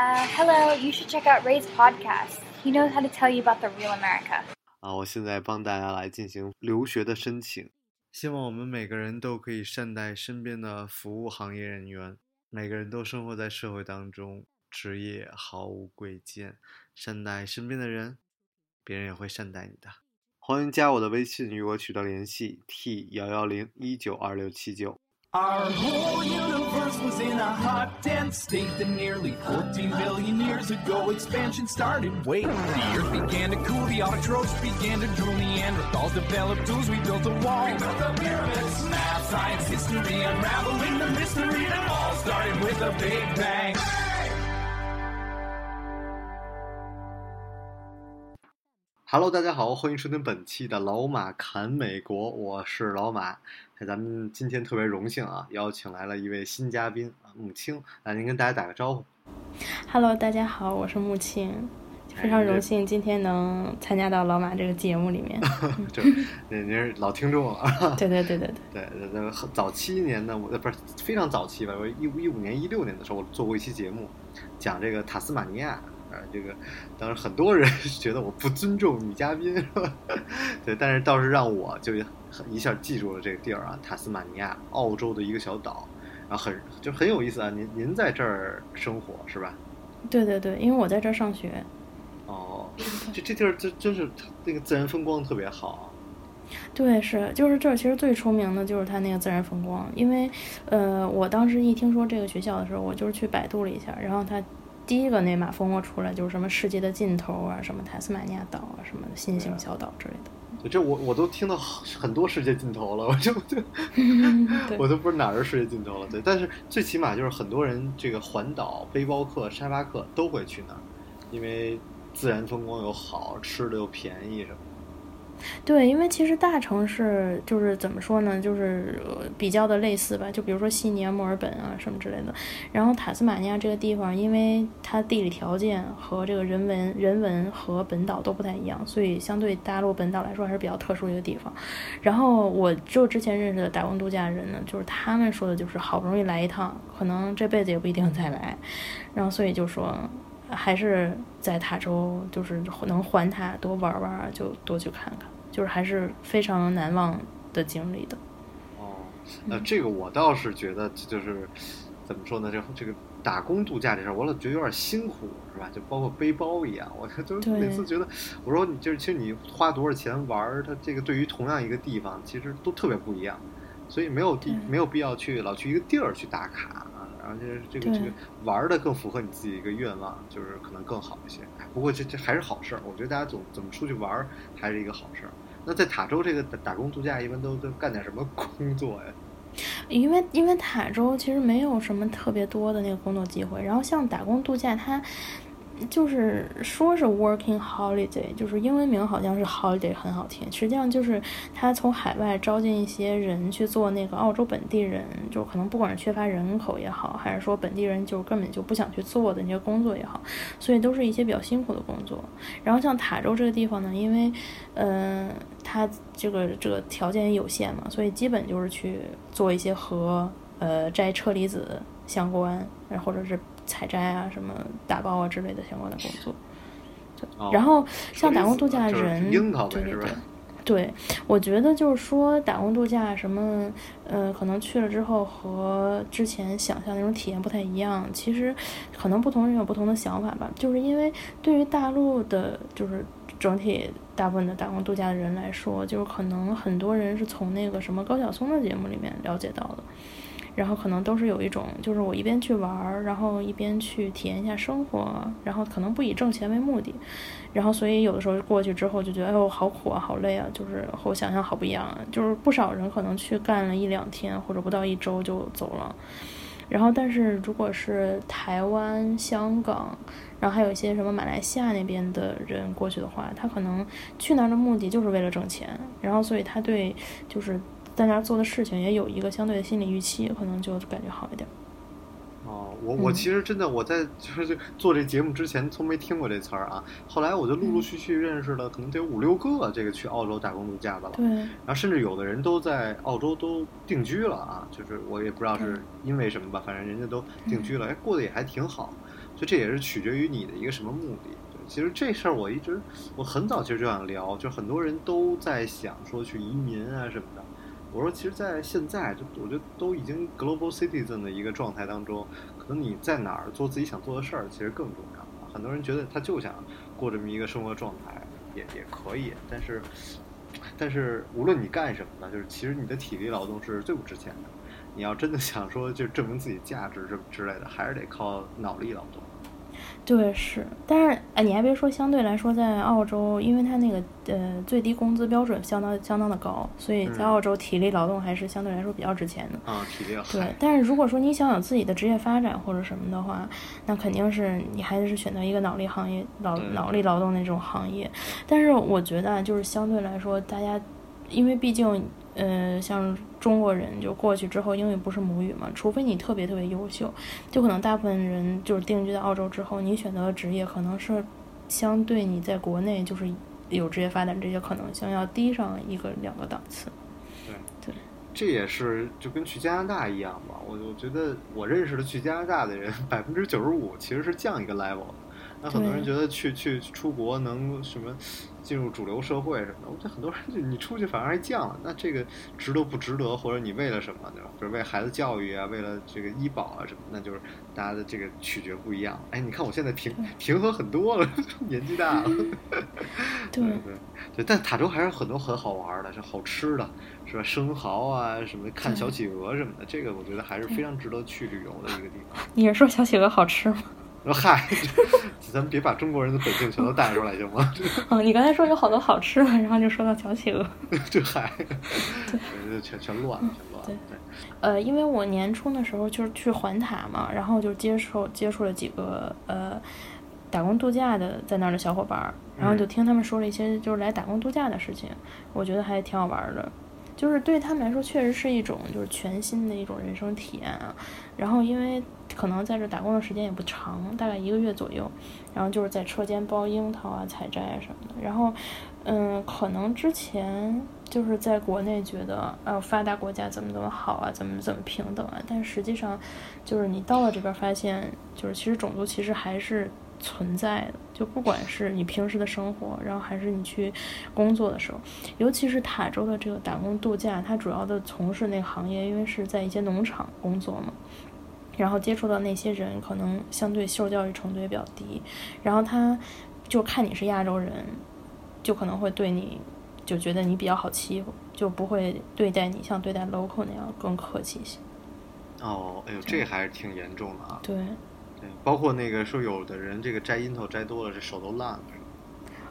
Uh, hello, you should check out Ray's podcast. He knows how to tell you about the real America. 啊，我现在帮大家来进行留学的申请。希望我们每个人都可以善待身边的服务行业人员。每个人都生活在社会当中，职业毫无贵贱。善待身边的人，别人也会善待你的。欢迎加我的微信与我取得联系：t 幺幺零一九二六七九。Our whole universe was in a hot, dense state that nearly 14 billion years ago expansion started. Wait, the earth began to cool, the autotrophs began to drool, Neanderthals developed tools, we built a wall. We built the pyramids, math, science, history, unraveling the mystery that all started with a big bang. Hello，大家好，欢迎收听本期的老马侃美国，我是老马。哎，咱们今天特别荣幸啊，邀请来了一位新嘉宾啊，木青。来，您跟大家打个招呼。Hello，大家好，我是木青，非常荣幸今天能参加到老马这个节目里面。就您您是老听众了啊。对对对对对。对，那早期年呢，我呃不是非常早期吧，我一五一五年、一六年的时候，我做过一期节目，讲这个塔斯马尼亚。啊，这个当时很多人 觉得我不尊重女嘉宾？对，但是倒是让我就一下记住了这个地儿啊，塔斯马尼亚，澳洲的一个小岛，然后很就很有意思啊。您您在这儿生活是吧？对对对，因为我在这儿上学。哦，这这地儿真真是那个自然风光特别好。啊对，是就是这儿其实最出名的就是它那个自然风光，因为呃，我当时一听说这个学校的时候，我就是去百度了一下，然后它。第一个那马蜂窝出来就是什么世界的尽头啊，什么塔斯马尼亚岛啊，什么新型小岛之类的。这我我都听到很多世界尽头了，我就就 我都不知道哪儿是世界尽头了。对，但是最起码就是很多人这个环岛背包客、沙巴客都会去那儿，因为自然风光又好，吃的又便宜什么。对，因为其实大城市就是怎么说呢，就是比较的类似吧。就比如说悉尼啊、墨尔本啊什么之类的。然后塔斯马尼亚这个地方，因为它地理条件和这个人文、人文和本岛都不太一样，所以相对大陆本岛来说还是比较特殊一个地方。然后我就之前认识的打工度假人呢，就是他们说的就是好不容易来一趟，可能这辈子也不一定再来。然后所以就说。还是在塔州，就是能环塔多玩玩，就多去看看，就是还是非常难忘的经历的。哦，那这个我倒是觉得，就是怎么说呢？这这个打工度假这事儿，我老觉得有点辛苦，是吧？就包括背包一样，我 就每次觉得，我说你就是其实你花多少钱玩，它这个对于同样一个地方，其实都特别不一样，所以没有地没有必要去老去一个地儿去打卡。然后就是这个这个玩的更符合你自己一个愿望，就是可能更好一些。不过这这还是好事儿，我觉得大家总怎么出去玩还是一个好事儿。那在塔州这个打工度假，一般都都干点什么工作呀？因为因为塔州其实没有什么特别多的那个工作机会，然后像打工度假，它。就是说是 working holiday，就是英文名好像是 holiday 很好听，实际上就是他从海外招进一些人去做那个澳洲本地人，就可能不管是缺乏人口也好，还是说本地人就根本就不想去做的那些工作也好，所以都是一些比较辛苦的工作。然后像塔州这个地方呢，因为，嗯、呃，它这个这个条件有限嘛，所以基本就是去做一些和呃摘车厘子相关，或者是。采摘啊，什么打包啊之类的相关的工作。哦、然后像打工度假人，对对对，对，我觉得就是说打工度假什么，呃，可能去了之后和之前想象那种体验不太一样。其实可能不同人有不同的想法吧，就是因为对于大陆的，就是整体大部分的打工度假的人来说，就是可能很多人是从那个什么高晓松的节目里面了解到的。然后可能都是有一种，就是我一边去玩儿，然后一边去体验一下生活，然后可能不以挣钱为目的，然后所以有的时候过去之后就觉得，哎呦，好苦啊，好累啊，就是和我想象好不一样。就是不少人可能去干了一两天或者不到一周就走了，然后但是如果是台湾、香港，然后还有一些什么马来西亚那边的人过去的话，他可能去那儿的目的就是为了挣钱，然后所以他对就是。在那儿做的事情也有一个相对的心理预期，可能就感觉好一点。哦，我我其实真的我在就是做这节目之前从没听过这词儿啊，后来我就陆陆续续认识了，可能得有五六个这个去澳洲打工度假的了。对。然后甚至有的人都在澳洲都定居了啊，就是我也不知道是因为什么吧，反正人家都定居了，哎，过得也还挺好。所以这也是取决于你的一个什么目的。对，其实这事儿我一直我很早其实就想聊，就很多人都在想说去移民啊什么的。我说，其实，在现在就我觉得都已经 global citizen 的一个状态当中，可能你在哪儿做自己想做的事儿，其实更重要。很多人觉得他就想过这么一个生活状态，也也可以。但是，但是无论你干什么呢，就是其实你的体力劳动是最不值钱的。你要真的想说就证明自己价值什么之类的，还是得靠脑力劳动。对，是，但是哎，你还别说，相对来说，在澳洲，因为它那个呃最低工资标准相当相当的高，所以在澳洲体力劳动还是相对来说比较值钱的。啊，体力对，但是如果说你想有自己的职业发展或者什么的话，那肯定是你还是选择一个脑力行业、脑脑力劳动那种行业。但是我觉得就是相对来说，大家因为毕竟。呃，像中国人就过去之后，英语不是母语嘛，除非你特别特别优秀，就可能大部分人就是定居在澳洲之后，你选择的职业可能是相对你在国内就是有职业发展这些可能性要低上一个两个档次。对对，这也是就跟去加拿大一样吧。我我觉得我认识的去加拿大的人，百分之九十五其实是降一个 level 的。那很多人觉得去去出国能什么？进入主流社会什么的，我觉得很多人就你出去反而还降了，那这个值得不值得？或者你为了什么，对吧？就是为孩子教育啊，为了这个医保啊什么，那就是大家的这个取决不一样。哎，你看我现在平平和很多了，年纪大了。对对对，但塔州还是很多很好玩的，是好吃的，是吧？生蚝啊，什么看小企鹅什么的，这个我觉得还是非常值得去旅游的一个地方。你是说小企鹅好吃吗？说嗨，咱们别把中国人的本性全都带出来行吗？哦，你刚才说有好多好吃的，然后就说到小企鹅，这嗨，对，全全乱了，全乱了。对对。呃，因为我年初的时候就是去环塔嘛，然后就接触接触了几个呃打工度假的在那儿的小伙伴，然后就听他们说了一些就是来打工度假的事情，我觉得还挺好玩的。就是对他们来说，确实是一种就是全新的一种人生体验啊。然后因为可能在这打工的时间也不长，大概一个月左右。然后就是在车间剥樱桃啊、采摘啊什么的。然后，嗯，可能之前就是在国内觉得，呃，发达国家怎么怎么好啊，怎么怎么平等啊。但实际上，就是你到了这边发现，就是其实种族其实还是。存在的，就不管是你平时的生活，然后还是你去工作的时候，尤其是塔州的这个打工度假，它主要的从事那个行业，因为是在一些农场工作嘛，然后接触到那些人，可能相对受教育程度也比较低，然后他就看你是亚洲人，就可能会对你就觉得你比较好欺负，就不会对待你像对待 local 那样更客气一些。哦，哎呦，这还是挺严重的啊。对。包括那个说，有的人这个摘樱桃摘多了，这手都烂了，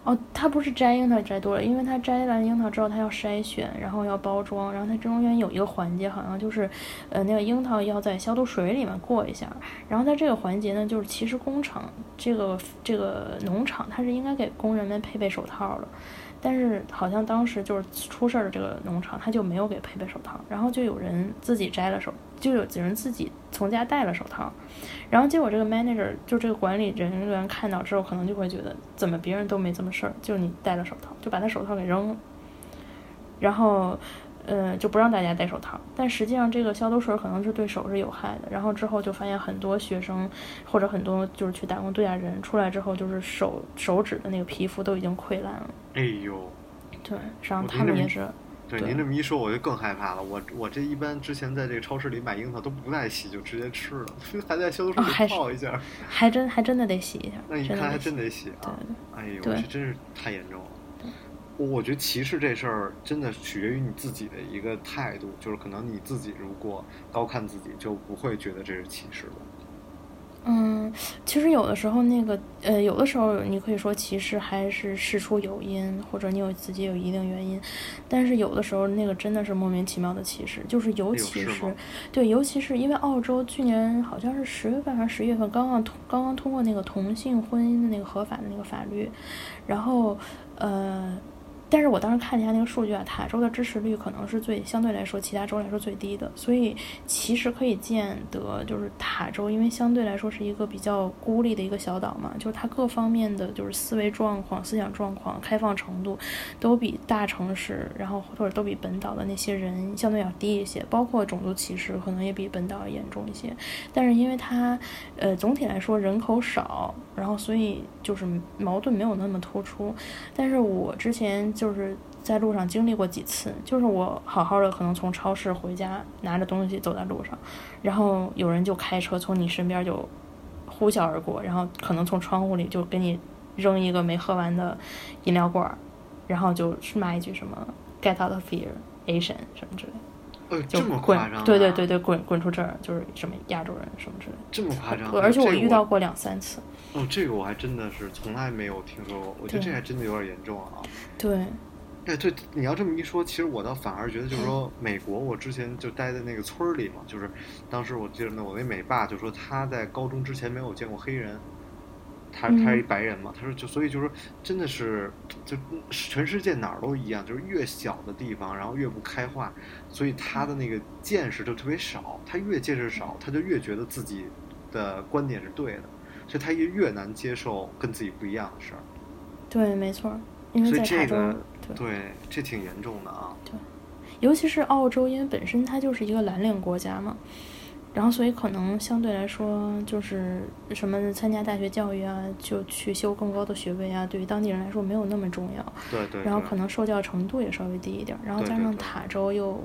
哦，他不是摘樱桃摘多了，因为他摘完樱桃之后，他要筛选，然后要包装，然后他中间有一个环节，好像就是，呃，那个樱桃要在消毒水里面过一下，然后在这个环节呢，就是其实工厂这个这个农场，它是应该给工人们配备手套的。但是好像当时就是出事儿的这个农场，他就没有给配备手套，然后就有人自己摘了手，就有几人自己从家带了手套，然后结果这个 manager 就这个管理人员看到之后，可能就会觉得怎么别人都没这么事儿，就你戴了手套，就把他手套给扔了，然后。呃，就不让大家戴手套，但实际上这个消毒水可能是对手是有害的。然后之后就发现很多学生或者很多就是去打工度假人出来之后，就是手手指的那个皮肤都已经溃烂了。哎呦，对，然后他们也是。对您这么一说，我就更害怕了。我我这一般之前在这个超市里买樱桃都不带洗，就直接吃了，还在消毒水里泡一下，还真还真的得洗一下。那你看还真得洗啊！哎呦，这真是太严重了。我觉得歧视这事儿真的取决于你自己的一个态度，就是可能你自己如果高看自己，就不会觉得这是歧视了。嗯，其实有的时候那个呃，有的时候你可以说歧视还是事出有因，或者你有自己有一定原因，但是有的时候那个真的是莫名其妙的歧视，就是尤其是对，尤其是因为澳洲去年好像是十月份还是十月份刚刚通刚刚通过那个同性婚姻的那个合法的那个法律，然后呃。但是我当时看了一下那个数据啊，塔州的支持率可能是最相对来说其他州来说最低的，所以其实可以见得，就是塔州因为相对来说是一个比较孤立的一个小岛嘛，就是它各方面的就是思维状况、思想状况、开放程度都比大城市，然后或者都比本岛的那些人相对要低一些，包括种族歧视可能也比本岛严重一些。但是因为它，呃，总体来说人口少，然后所以就是矛盾没有那么突出。但是我之前。就是在路上经历过几次，就是我好好的可能从超市回家，拿着东西走在路上，然后有人就开车从你身边就呼啸而过，然后可能从窗户里就给你扔一个没喝完的饮料罐，然后就骂一句什么 “get out of here Asian” 什么之类的，就滚，对对对对，滚滚出这儿，就是什么亚洲人什么之类的，这么夸张，而且我遇到过两三次。哦，这个我还真的是从来没有听说过，我觉得这还真的有点严重啊。对，哎，对，你要这么一说，其实我倒反而觉得，就是说，美国，我之前就待在那个村儿里嘛，就是当时我记得那我那美爸就说他在高中之前没有见过黑人，他他是一白人嘛，他说就所以就是说真的是就全世界哪儿都一样，就是越小的地方，然后越不开化，所以他的那个见识就特别少，他越见识少，他就越觉得自己的观点是对的。所以他也越难接受跟自己不一样的事儿。对，没错，因为在这个对，这挺严重的啊。对，尤其是澳洲，因为本身它就是一个蓝领国家嘛，然后所以可能相对来说，就是什么参加大学教育啊，就去修更高的学位啊，对于当地人来说没有那么重要。对对。然后可能受教程度也稍微低一点，然后加上塔州又。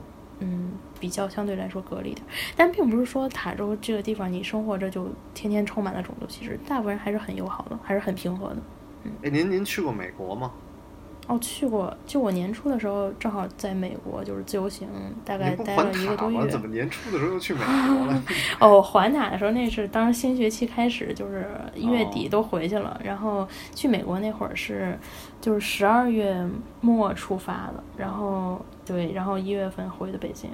嗯，比较相对来说隔离点，但并不是说塔州这个地方你生活着就天天充满了种族歧视，大部分人还是很友好的，还是很平和的。嗯，哎，您您去过美国吗？哦，去过，就我年初的时候正好在美国，就是自由行，大概待了一个多月。怎么年初的时候又去美国了？哦，环塔的时候那是当时新学期开始，就是一月底都回去了，然后去美国那会儿是就是十二月末出发的，然后对，然后一月份回的北京。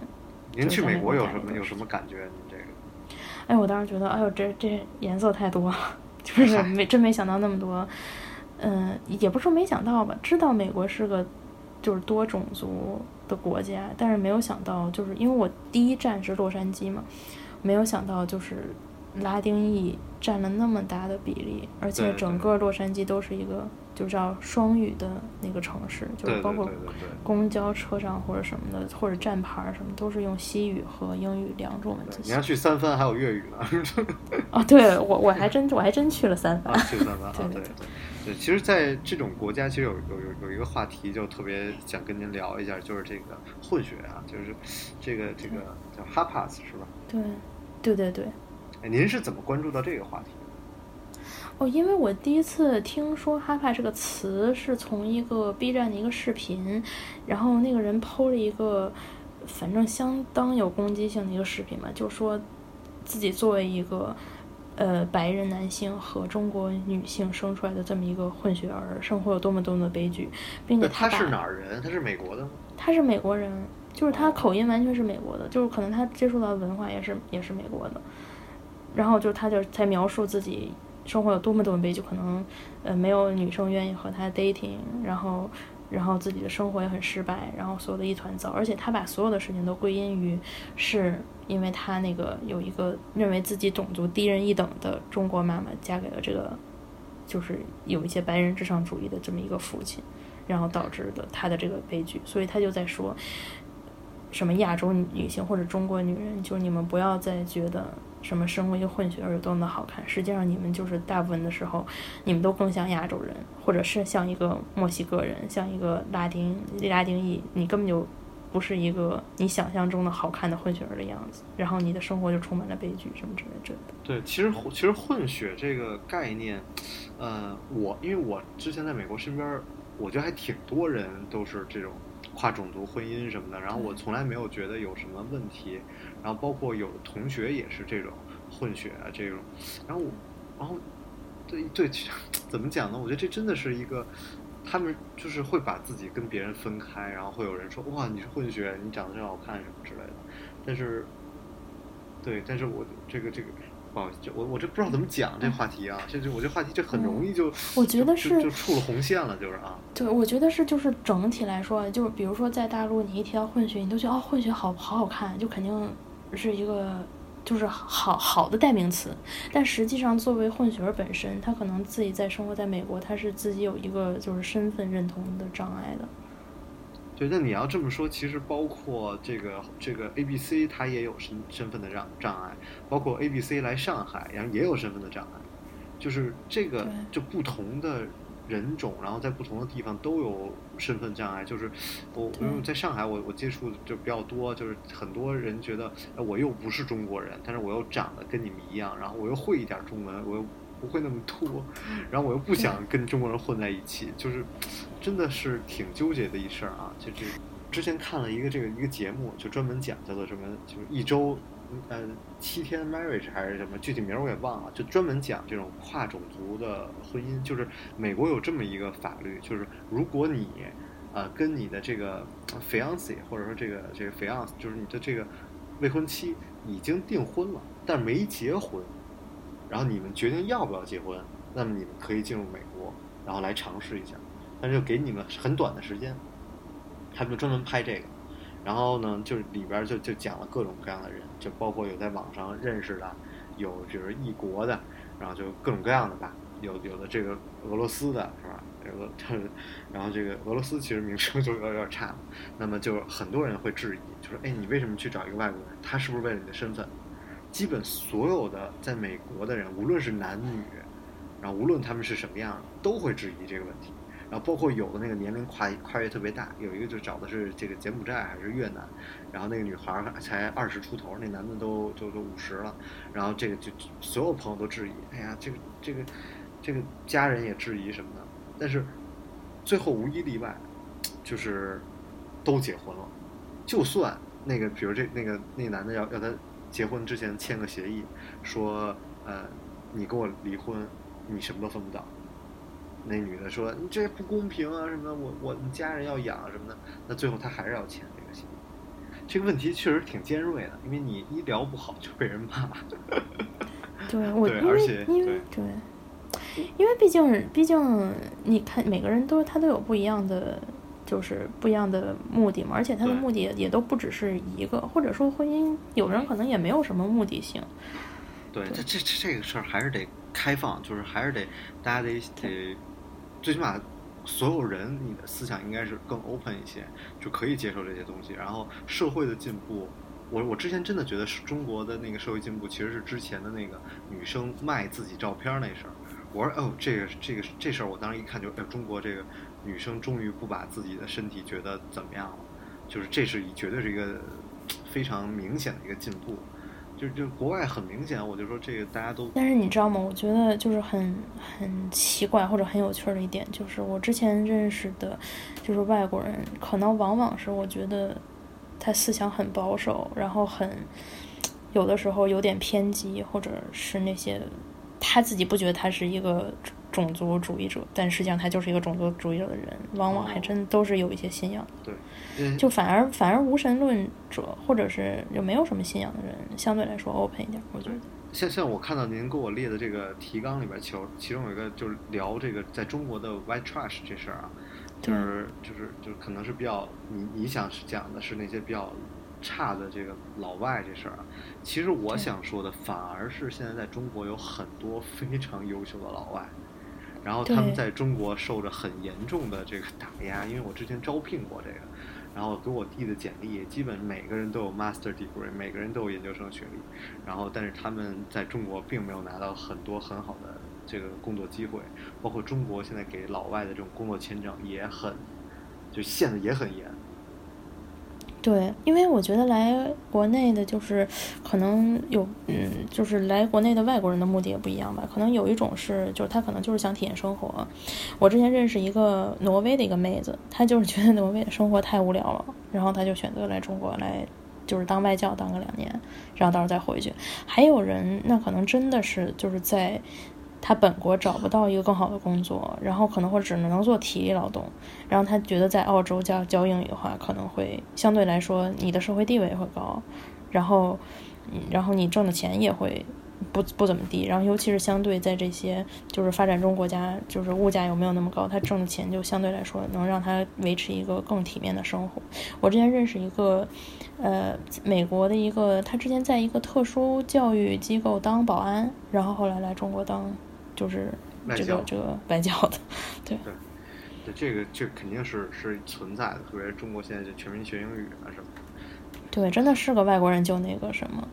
您去美国有什么有什么感觉？您这个？哎，我当时觉得，哎呦，这这颜色太多了，就是没真没想到那么多。嗯，也不是说没想到吧，知道美国是个就是多种族的国家，但是没有想到，就是因为我第一站是洛杉矶嘛，没有想到就是拉丁裔占了那么大的比例，而且整个洛杉矶都是一个。就叫双语的那个城市，就是包括公交车上或者什么的，或者站牌什么，都是用西语和英语两种文字。你要去三藩还有粤语呢。哦，对我我还真我还真去了三藩。去三藩 啊，对对对。其实，在这种国家，其实有有有有一个话题，就特别想跟您聊一下，就是这个混血啊，就是这个这个叫哈帕斯是吧？对，对对对。哎，您是怎么关注到这个话题？哦，因为我第一次听说“哈帕”这个词是从一个 B 站的一个视频，然后那个人剖了一个，反正相当有攻击性的一个视频嘛，就说自己作为一个呃白人男性和中国女性生出来的这么一个混血儿，生活有多么多么的悲剧，并且他是哪儿人？他是美国的吗？他是美国人，就是他口音完全是美国的，就是可能他接触到的文化也是也是美国的，然后就他就才描述自己。生活有多么多么悲剧，可能，呃，没有女生愿意和他 dating，然后，然后自己的生活也很失败，然后所有的一团糟，而且他把所有的事情都归因于，是因为他那个有一个认为自己种族低人一等的中国妈妈嫁给了这个，就是有一些白人至上主义的这么一个父亲，然后导致的他的这个悲剧，所以他就在说，什么亚洲女性或者中国女人，就是你们不要再觉得。什么生为混血儿有多么的好看？实际上，你们就是大部分的时候，你们都更像亚洲人，或者是像一个墨西哥人，像一个拉丁拉丁裔。你根本就不是一个你想象中的好看的混血儿的样子。然后你的生活就充满了悲剧，什么之类的。对，其实其实混血这个概念，呃，我因为我之前在美国身边，我觉得还挺多人都是这种跨种族婚姻什么的。然后我从来没有觉得有什么问题。然后包括有的同学也是这种混血啊，这种，然后我，然后，对对，怎么讲呢？我觉得这真的是一个，他们就是会把自己跟别人分开，然后会有人说哇你是混血，你长得真好看什么之类的。但是，对，但是我这个这个，不好意思，这我我这不知道怎么讲这话题啊，这就我这话题这很容易就，我觉得是就触了红线了，就是啊。对，我觉得是就是整体来说，就是比如说在大陆，你一提到混血，你都觉得哦，混血好好好看，就肯定是一个就是好好的代名词。但实际上，作为混血儿本身，他可能自己在生活在美国，他是自己有一个就是身份认同的障碍的。对，那你要这么说，其实包括这个这个 A B C，它也有身身份的障障碍，包括 A B C 来上海，然后也有身份的障碍，就是这个就不同的人种，然后在不同的地方都有身份障碍。就是我因为在上海，我我接触就比较多，就是很多人觉得我又不是中国人，但是我又长得跟你们一样，然后我又会一点中文，我又不会那么多，然后我又不想跟中国人混在一起，就是真的是挺纠结的一事儿啊。就这之前看了一个这个一个节目，就专门讲叫做什么，就是一周呃七天 marriage 还是什么，具体名我也忘了，就专门讲这种跨种族的婚姻。就是美国有这么一个法律，就是如果你呃跟你的这个 fiance 或者说这个这个 fiance，就是你的这个未婚妻已经订婚了，但没结婚。然后你们决定要不要结婚，那么你们可以进入美国，然后来尝试一下，但是就给你们很短的时间。他们就专门拍这个，然后呢，就是里边就就讲了各种各样的人，就包括有在网上认识的，有就是异国的，然后就各种各样的吧，有有的这个俄罗斯的是吧？俄，然后这个俄罗斯其实名声就有点差，那么就很多人会质疑，就说哎，你为什么去找一个外国人？他是不是为了你的身份？基本所有的在美国的人，无论是男女，然后无论他们是什么样，都会质疑这个问题。然后包括有的那个年龄跨跨越特别大，有一个就找的是这个柬埔寨还是越南，然后那个女孩才二十出头，那男的都就都五十了。然后这个就所有朋友都质疑，哎呀，这个这个这个家人也质疑什么的。但是最后无一例外，就是都结婚了。就算那个比如这那个那男的要要他。结婚之前签个协议，说，呃，你跟我离婚，你什么都分不到。那女的说，你这不公平啊，什么的，我我家人要养什么的。那最后他还是要签这个协议。这个问题确实挺尖锐的，因为你医疗不好就被人骂。对，我而且因为对，因为毕竟毕竟你看每个人都他都有不一样的。就是不一样的目的嘛，而且他的目的也都不只是一个，或者说婚姻，有人可能也没有什么目的性。对，这这这个事儿还是得开放，就是还是得大家得得，最起码所有人你的思想应该是更 open 一些，就可以接受这些东西。然后社会的进步，我我之前真的觉得是中国的那个社会进步，其实是之前的那个女生卖自己照片那事儿。我说哦，这个这个这事儿，我当时一看就，哎，中国这个。女生终于不把自己的身体觉得怎么样了，就是这是绝对是一个非常明显的一个进步，就就国外很明显，我就说这个大家都。但是你知道吗？我觉得就是很很奇怪或者很有趣的一点，就是我之前认识的，就是外国人，可能往往是我觉得他思想很保守，然后很有的时候有点偏激，或者是那些他自己不觉得他是一个。种族主义者，但实际上他就是一个种族主义者的人，往往还真都是有一些信仰的。对，就反而反而无神论者，或者是就没有什么信仰的人，相对来说 open 一点，我觉得。像像我看到您给我列的这个提纲里边，其其中有一个就是聊这个在中国的 white trash 这事儿啊，就是就是就是可能是比较你你想讲的是那些比较差的这个老外这事儿啊，其实我想说的反而是现在在中国有很多非常优秀的老外。然后他们在中国受着很严重的这个打压，因为我之前招聘过这个，然后给我递的简历，基本每个人都有 master degree，每个人都有研究生学历，然后但是他们在中国并没有拿到很多很好的这个工作机会，包括中国现在给老外的这种工作签证也很，就限的也很严。对，因为我觉得来国内的，就是可能有，嗯，就是来国内的外国人的目的也不一样吧。可能有一种是，就是他可能就是想体验生活。我之前认识一个挪威的一个妹子，她就是觉得挪威的生活太无聊了，然后她就选择来中国来，就是当外教当个两年，然后到时候再回去。还有人，那可能真的是就是在。他本国找不到一个更好的工作，然后可能会只能做体力劳动，然后他觉得在澳洲教教英语的话，可能会相对来说你的社会地位会高，然后，然后你挣的钱也会不不怎么地。然后尤其是相对在这些就是发展中国家，就是物价又没有那么高，他挣的钱就相对来说能让他维持一个更体面的生活。我之前认识一个，呃，美国的一个，他之前在一个特殊教育机构当保安，然后后来来中国当就是这个这个外教的，对。对，这个这肯定是是存在的，特别是中国现在就全民学英语啊什么。对，真的是个外国人就那个什么。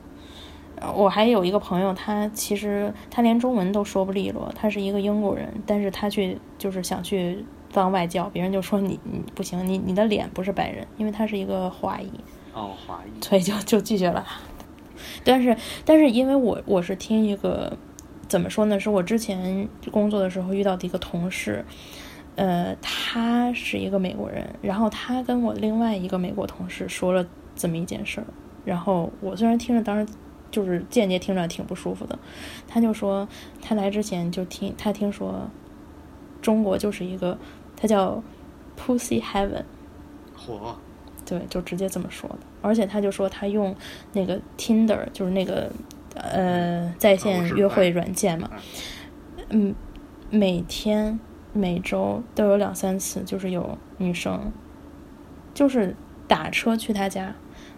我还有一个朋友，他其实他连中文都说不利落，他是一个英国人，但是他去就是想去当外教，别人就说你你不行，你你的脸不是白人，因为他是一个华裔。哦，华裔。所以就就拒绝了他。但是但是因为我我是听一个怎么说呢？是我之前工作的时候遇到的一个同事。呃，他是一个美国人，然后他跟我另外一个美国同事说了这么一件事儿，然后我虽然听着当时就是间接听着挺不舒服的，他就说他来之前就听他听说中国就是一个他叫 Pussy Heaven，火，对，就直接这么说的，而且他就说他用那个 Tinder 就是那个呃在线约会软件嘛，嗯，每天。每周都有两三次，就是有女生，就是打车去他家，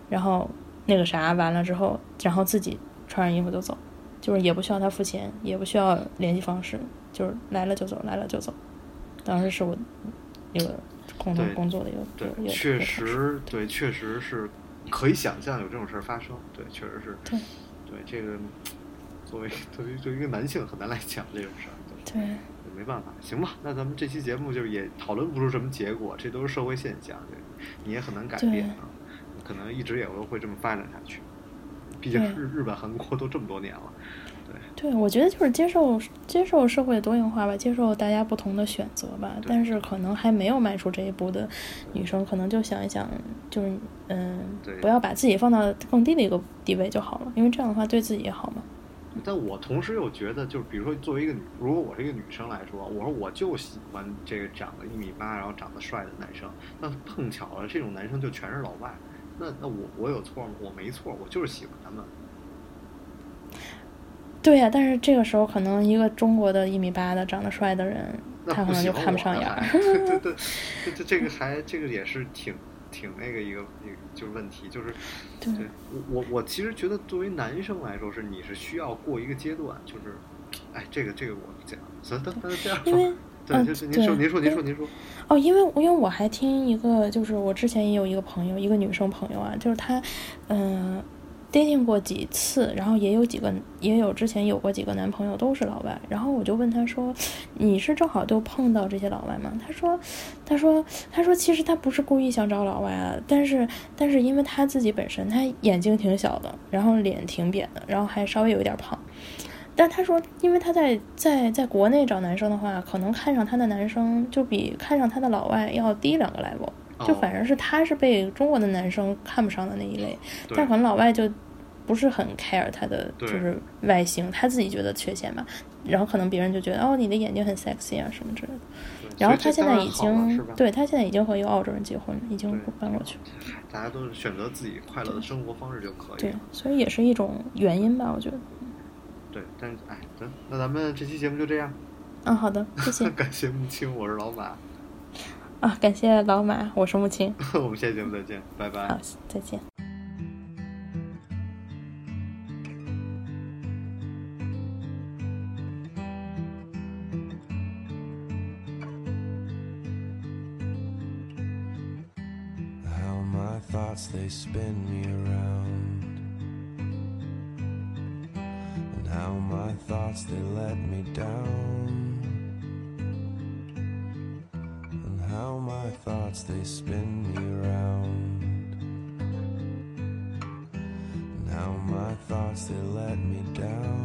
然后那个啥完了之后，然后自己穿上衣服就走，就是也不需要他付钱，也不需要联系方式，就是来了就走，来了就走。当时是我一个共同工作的一个对，确实对，确实是可以想象有这种事儿发生。对，确实是。对，对这个作为作为作为一个男性很难来讲这种事儿。对。没办法，行吧，那咱们这期节目就是也讨论不出什么结果，这都是社会现象，你也很难改变啊，可能一直也会会这么发展下去。毕竟日日本、韩国都这么多年了，对。我觉得就是接受接受社会的多元化吧，接受大家不同的选择吧。但是可能还没有迈出这一步的女生，可能就想一想，就是嗯，不要把自己放到更低的一个地位就好了，因为这样的话对自己也好嘛。但我同时又觉得，就是比如说，作为一个女，如果我是一个女生来说，我说我就喜欢这个长得一米八，然后长得帅的男生。那碰巧了，这种男生就全是老外。那那我我有错吗？我没错，我就是喜欢他们。对呀，但是这个时候可能一个中国的一米八的长得帅的人，他可能就看不上眼。对对 对，这这这个还这个也是挺。挺那个一个一个就是问题，就是对我我我其实觉得作为男生来说是你是需要过一个阶段，就是哎这个这个我讲，行，那那这样说，对，就是您说您说您说您说哦，因为因为我还听一个，就是我之前也有一个朋友，一个女生朋友啊，就是她嗯。Dating 过几次，然后也有几个，也有之前有过几个男朋友都是老外，然后我就问他说：“你是正好就碰到这些老外吗？”他说：“他说他说其实他不是故意想找老外啊，但是但是因为他自己本身他眼睛挺小的，然后脸挺扁的，然后还稍微有一点胖，但他说因为他在在在国内找男生的话，可能看上他的男生就比看上他的老外要低两个 level。”就反正是他是被中国的男生看不上的那一类，但可能老外就不是很 care 他的就是外形，他自己觉得缺陷吧，然后可能别人就觉得哦你的眼睛很 sexy 啊什么之类的，然后他现在已经对他现在已经和一个澳洲人结婚了，已经搬过去了。大家都是选择自己快乐的生活方式就可以。对，所以也是一种原因吧，我觉得。对，但是哎，行，那咱们这期节目就这样。嗯，好的，谢谢。感谢木青，我是老马。啊，感谢老马，我是木青。我们下期节目再见，拜拜。好，再见。How thoughts they spin me around now my thoughts they let me down